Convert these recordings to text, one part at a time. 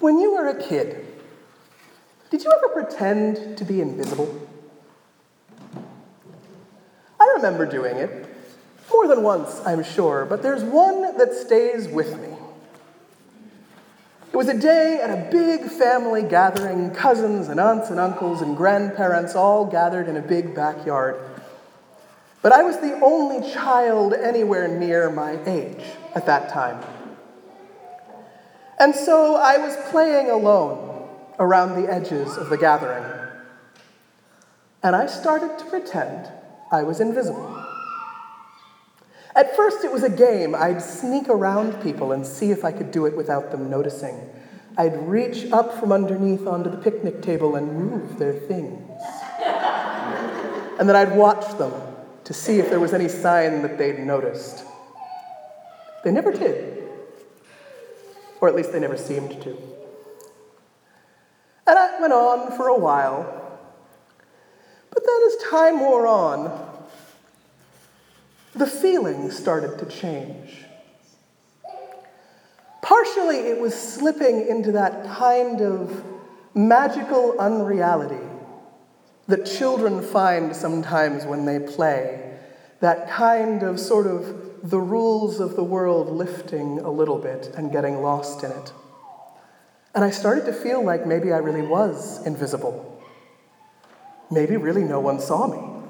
When you were a kid, did you ever pretend to be invisible? I remember doing it. More than once, I'm sure, but there's one that stays with me. It was a day at a big family gathering, cousins and aunts and uncles and grandparents all gathered in a big backyard. But I was the only child anywhere near my age at that time. And so I was playing alone around the edges of the gathering. And I started to pretend I was invisible. At first, it was a game. I'd sneak around people and see if I could do it without them noticing. I'd reach up from underneath onto the picnic table and move their things. and then I'd watch them to see if there was any sign that they'd noticed. They never did. Or at least they never seemed to. And that went on for a while. But then as time wore on, the feeling started to change. Partially, it was slipping into that kind of magical unreality that children find sometimes when they play. That kind of sort of the rules of the world lifting a little bit and getting lost in it. And I started to feel like maybe I really was invisible. Maybe really no one saw me.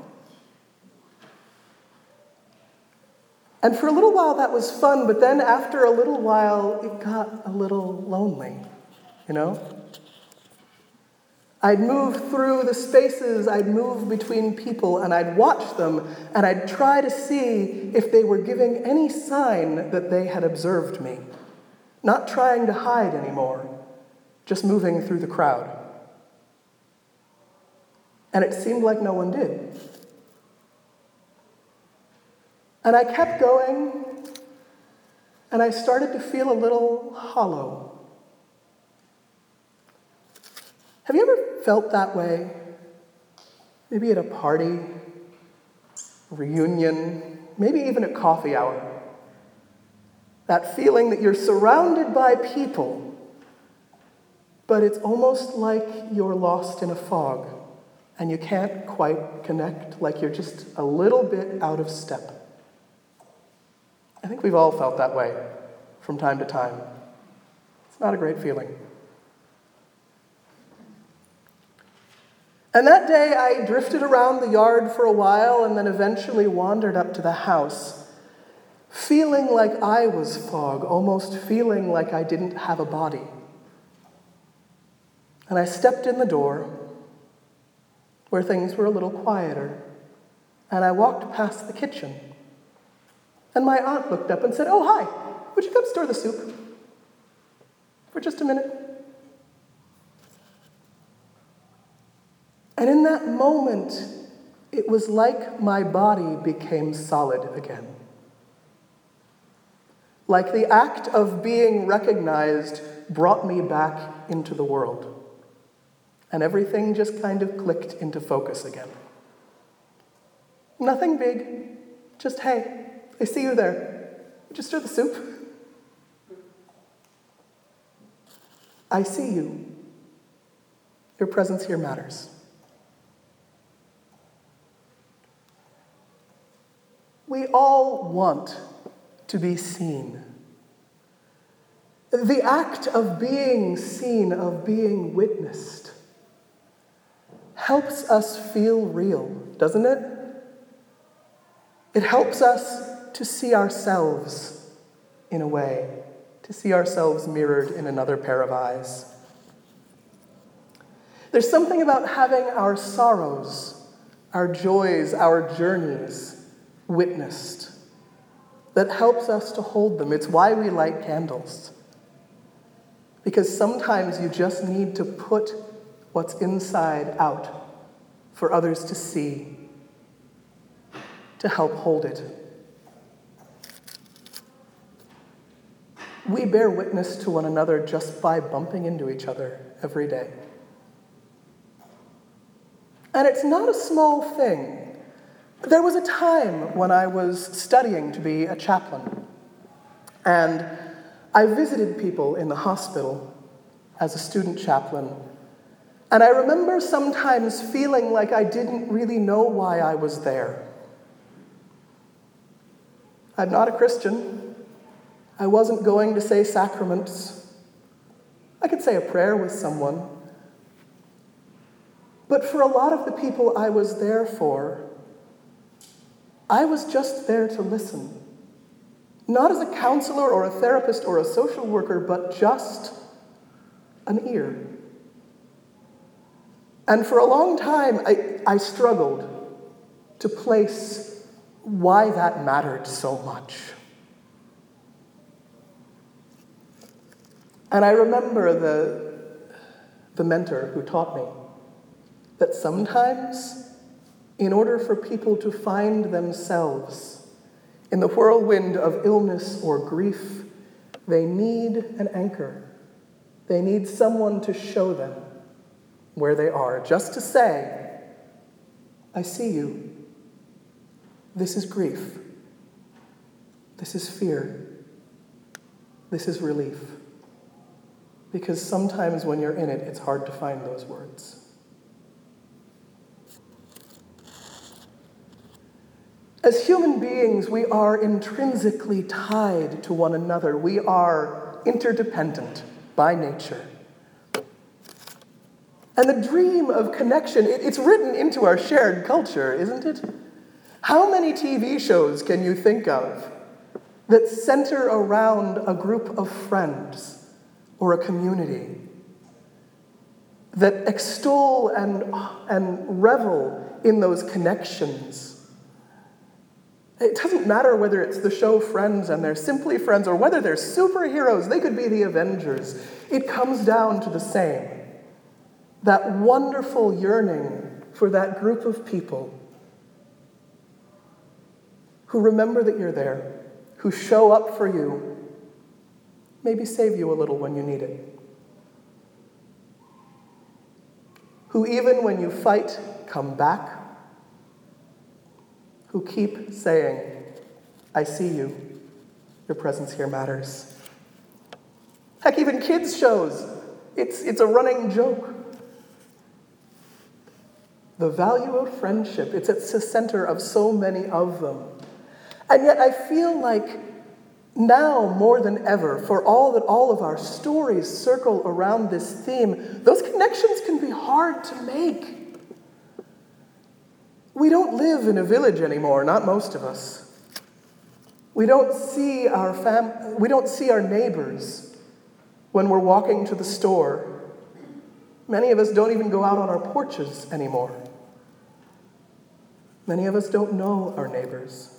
And for a little while that was fun, but then after a little while it got a little lonely, you know? I'd move through the spaces, I'd move between people, and I'd watch them, and I'd try to see if they were giving any sign that they had observed me. Not trying to hide anymore, just moving through the crowd. And it seemed like no one did. And I kept going, and I started to feel a little hollow. Have you ever felt that way? Maybe at a party, a reunion, maybe even at coffee hour. That feeling that you're surrounded by people, but it's almost like you're lost in a fog and you can't quite connect, like you're just a little bit out of step. I think we've all felt that way from time to time. It's not a great feeling. And that day, I drifted around the yard for a while and then eventually wandered up to the house, feeling like I was fog, almost feeling like I didn't have a body. And I stepped in the door where things were a little quieter, and I walked past the kitchen. And my aunt looked up and said, Oh, hi, would you come stir the soup for just a minute? And in that moment, it was like my body became solid again. Like the act of being recognized brought me back into the world. And everything just kind of clicked into focus again. Nothing big, just hey, I see you there. Would you stir the soup? I see you. Your presence here matters. We all want to be seen. The act of being seen, of being witnessed, helps us feel real, doesn't it? It helps us to see ourselves in a way, to see ourselves mirrored in another pair of eyes. There's something about having our sorrows, our joys, our journeys witnessed that helps us to hold them. It's why we light candles. Because sometimes you just need to put what's inside out for others to see, to help hold it. We bear witness to one another just by bumping into each other every day. And it's not a small thing there was a time when I was studying to be a chaplain, and I visited people in the hospital, as a student chaplain. And I remember sometimes feeling like I didn't really know why I was there. I'm not a Christian. I wasn't going to say sacraments. I could say a prayer with someone. But for a lot of the people I was there for, I was just there to listen. Not as a counselor or a therapist or a social worker, but just an ear. And for a long time, I, I struggled to place why that mattered so much. And I remember the, the mentor who taught me that sometimes, in order for people to find themselves in the whirlwind of illness or grief, they need an anchor. They need someone to show them where they are, just to say, I see you. This is grief. This is fear. This is relief. Because sometimes when you're in it, it's hard to find those words. As human beings, we are intrinsically tied to one another. We are interdependent by nature. And the dream of connection, it's written into our shared culture, isn't it? How many TV shows can you think of that center around a group of friends or a community that extol and, and revel in those connections? It doesn't matter whether it's the show Friends and they're simply friends or whether they're superheroes, they could be the Avengers. It comes down to the same that wonderful yearning for that group of people who remember that you're there, who show up for you, maybe save you a little when you need it. Who, even when you fight, come back who keep saying, I see you. Your presence here matters. Heck, even kids' shows, it's, it's a running joke. The value of friendship, it's at the center of so many of them. And yet, I feel like now more than ever, for all that all of our stories circle around this theme, those connections can be hard to make. We don't live in a village anymore, not most of us. We don't see our fam- we don't see our neighbors when we're walking to the store. Many of us don't even go out on our porches anymore. Many of us don't know our neighbors.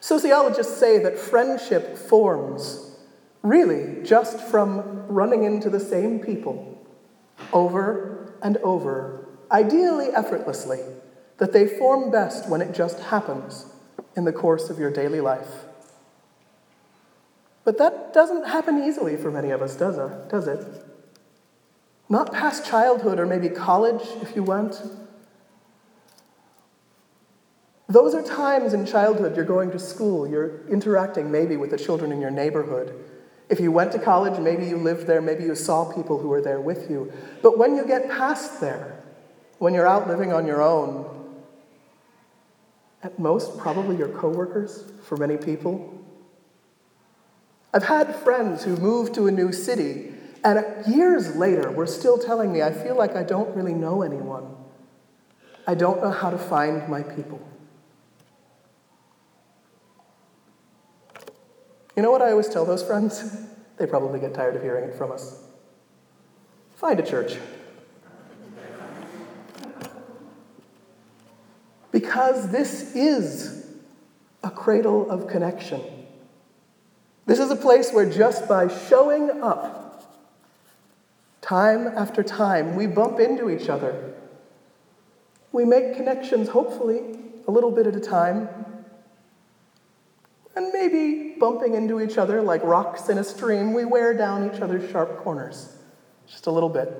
Sociologists say that friendship forms really just from running into the same people over and over ideally effortlessly, that they form best when it just happens in the course of your daily life. But that doesn't happen easily for many of us, does it? Does it? Not past childhood or maybe college, if you went. Those are times in childhood you're going to school, you're interacting maybe with the children in your neighborhood. If you went to college, maybe you lived there, maybe you saw people who were there with you. But when you get past there, when you're out living on your own, at most, probably your coworkers for many people. I've had friends who moved to a new city, and years later were still telling me, I feel like I don't really know anyone. I don't know how to find my people. You know what I always tell those friends? They probably get tired of hearing it from us. Find a church. Because this is a cradle of connection. This is a place where just by showing up, time after time, we bump into each other. We make connections, hopefully, a little bit at a time. And maybe bumping into each other like rocks in a stream, we wear down each other's sharp corners just a little bit.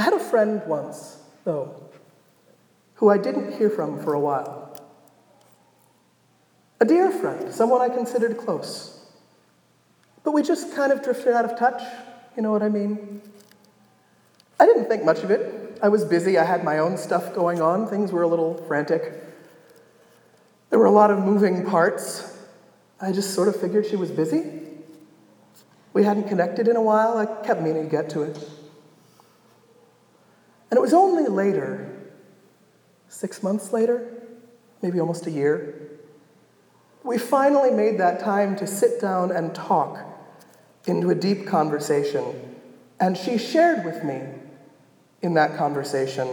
I had a friend once, though, who I didn't hear from for a while. a dear friend, someone I considered close. But we just kind of drifted out of touch, you know what I mean? I didn't think much of it. I was busy, I had my own stuff going on, things were a little frantic. There were a lot of moving parts. I just sort of figured she was busy. We hadn't connected in a while, I kept meaning to get to it. And it was only later, six months later, maybe almost a year, we finally made that time to sit down and talk into a deep conversation. And she shared with me in that conversation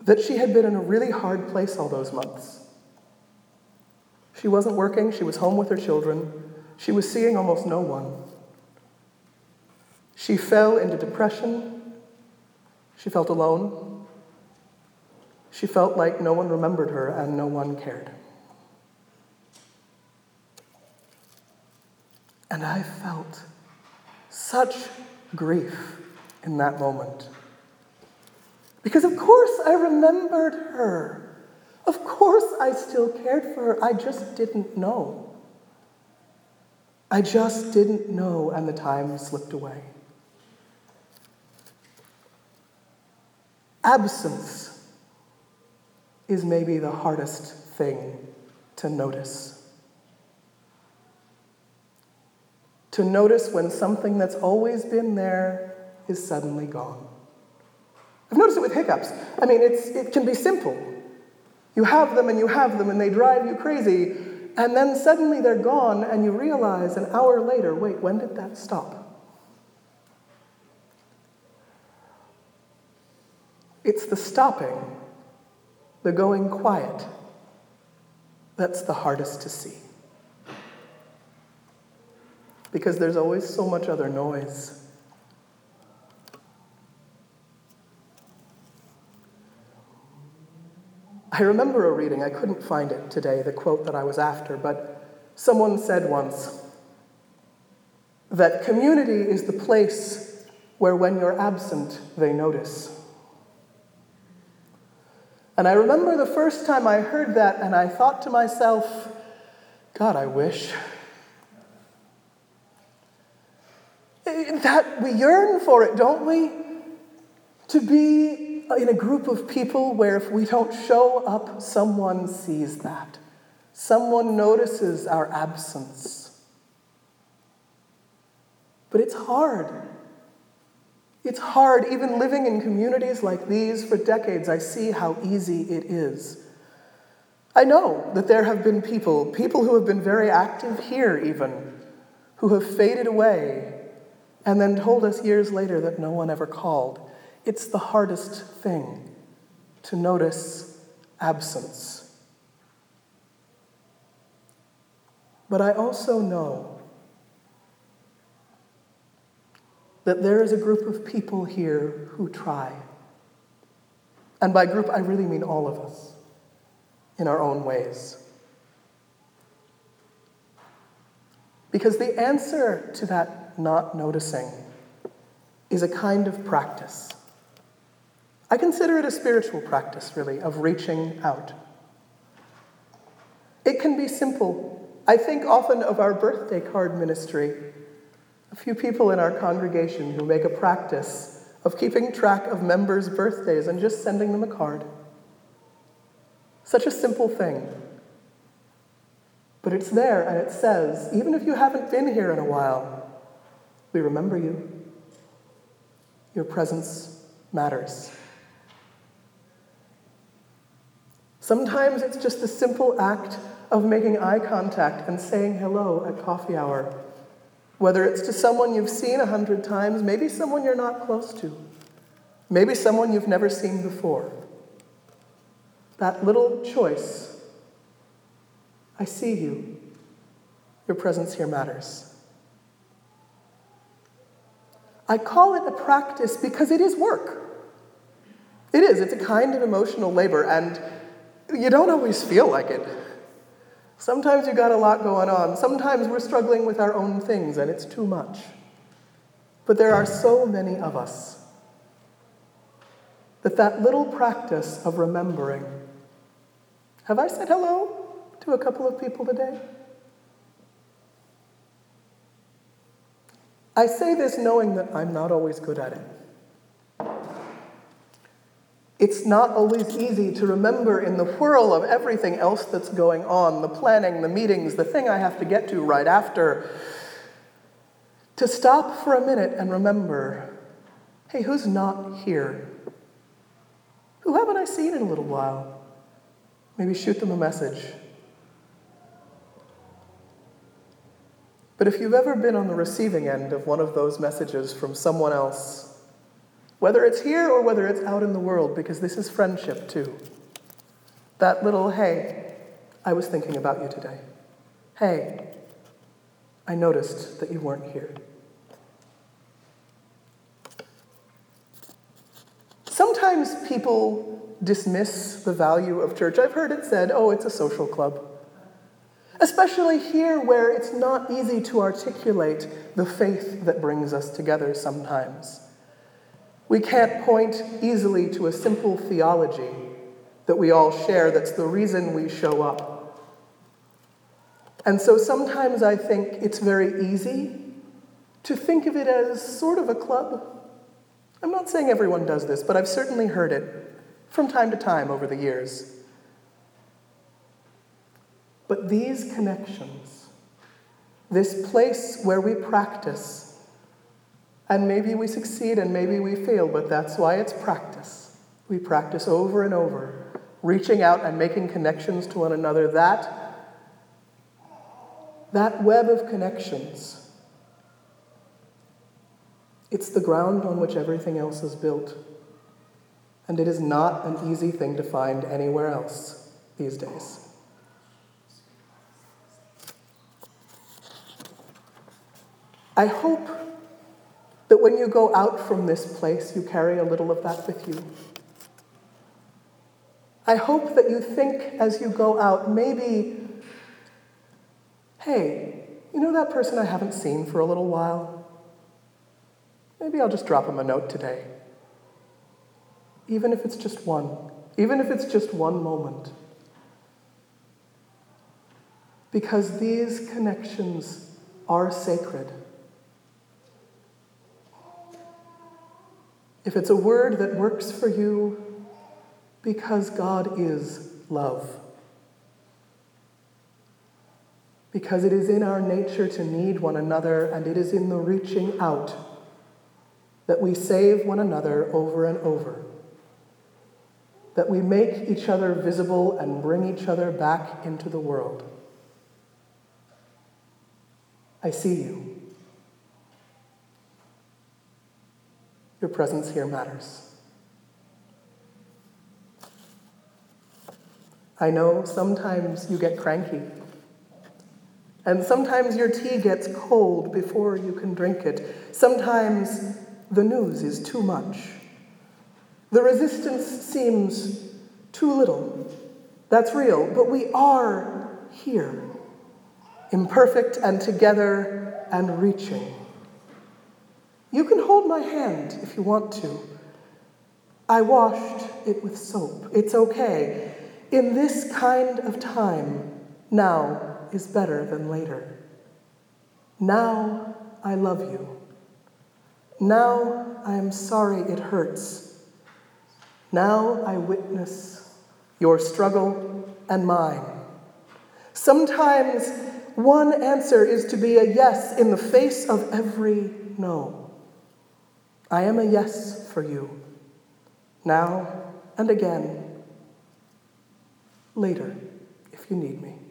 that she had been in a really hard place all those months. She wasn't working, she was home with her children, she was seeing almost no one. She fell into depression, she felt alone, she felt like no one remembered her and no one cared. And I felt such grief in that moment. Because, of course, I remembered her. Of course, I still cared for her. I just didn't know. I just didn't know, and the time slipped away. Absence is maybe the hardest thing to notice. To notice when something that's always been there is suddenly gone. I've noticed it with hiccups. I mean, it's, it can be simple. You have them and you have them and they drive you crazy, and then suddenly they're gone and you realize an hour later wait, when did that stop? It's the stopping, the going quiet, that's the hardest to see because there's always so much other noise. I remember a reading, I couldn't find it today, the quote that I was after, but someone said once that community is the place where when you're absent, they notice. And I remember the first time I heard that, and I thought to myself, God, I wish. That we yearn for it, don't we? To be in a group of people where if we don't show up, someone sees that. Someone notices our absence. But it's hard. It's hard, even living in communities like these for decades, I see how easy it is. I know that there have been people, people who have been very active here even, who have faded away and then told us years later that no one ever called. It's the hardest thing to notice absence. But I also know that there is a group of people here who try. And by group, I really mean all of us in our own ways. Because the answer to that not noticing is a kind of practice. I consider it a spiritual practice, really, of reaching out. It can be simple. I think often of our birthday card ministry. A few people in our congregation who make a practice of keeping track of members' birthdays and just sending them a card. Such a simple thing. But it's there and it says, even if you haven't been here in a while, we remember you. Your presence matters. Sometimes it's just the simple act of making eye contact and saying hello at coffee hour. Whether it's to someone you've seen a hundred times, maybe someone you're not close to, maybe someone you've never seen before. That little choice I see you. Your presence here matters. I call it a practice because it is work. It is, it's a kind of emotional labor, and you don't always feel like it. Sometimes you got a lot going on. Sometimes we're struggling with our own things, and it's too much. But there are so many of us that that little practice of remembering Have I said hello to a couple of people today? I say this knowing that I'm not always good at it. It's not always easy to remember in the whirl of everything else that's going on the planning, the meetings, the thing I have to get to right after to stop for a minute and remember hey, who's not here? Who haven't I seen in a little while? Maybe shoot them a message. But if you've ever been on the receiving end of one of those messages from someone else, whether it's here or whether it's out in the world, because this is friendship too, that little, hey, I was thinking about you today. Hey, I noticed that you weren't here. Sometimes people dismiss the value of church. I've heard it said, oh, it's a social club. Especially here where it's not easy to articulate the faith that brings us together sometimes. We can't point easily to a simple theology that we all share that's the reason we show up. And so sometimes I think it's very easy to think of it as sort of a club. I'm not saying everyone does this, but I've certainly heard it from time to time over the years. But these connections, this place where we practice, and maybe we succeed and maybe we fail, but that's why it's practice. We practice over and over, reaching out and making connections to one another. That, that web of connections, it's the ground on which everything else is built. And it is not an easy thing to find anywhere else these days. I hope that when you go out from this place, you carry a little of that with you. I hope that you think as you go out, maybe, hey, you know that person I haven't seen for a little while? Maybe I'll just drop him a note today. Even if it's just one, even if it's just one moment. Because these connections are sacred. If it's a word that works for you, because God is love. Because it is in our nature to need one another, and it is in the reaching out that we save one another over and over. That we make each other visible and bring each other back into the world. I see you. Your presence here matters. I know sometimes you get cranky, and sometimes your tea gets cold before you can drink it. Sometimes the news is too much. The resistance seems too little. That's real, but we are here, imperfect and together and reaching. You can hold my hand if you want to. I washed it with soap. It's okay. In this kind of time, now is better than later. Now I love you. Now I am sorry it hurts. Now I witness your struggle and mine. Sometimes one answer is to be a yes in the face of every no. I am a yes for you, now and again, later, if you need me.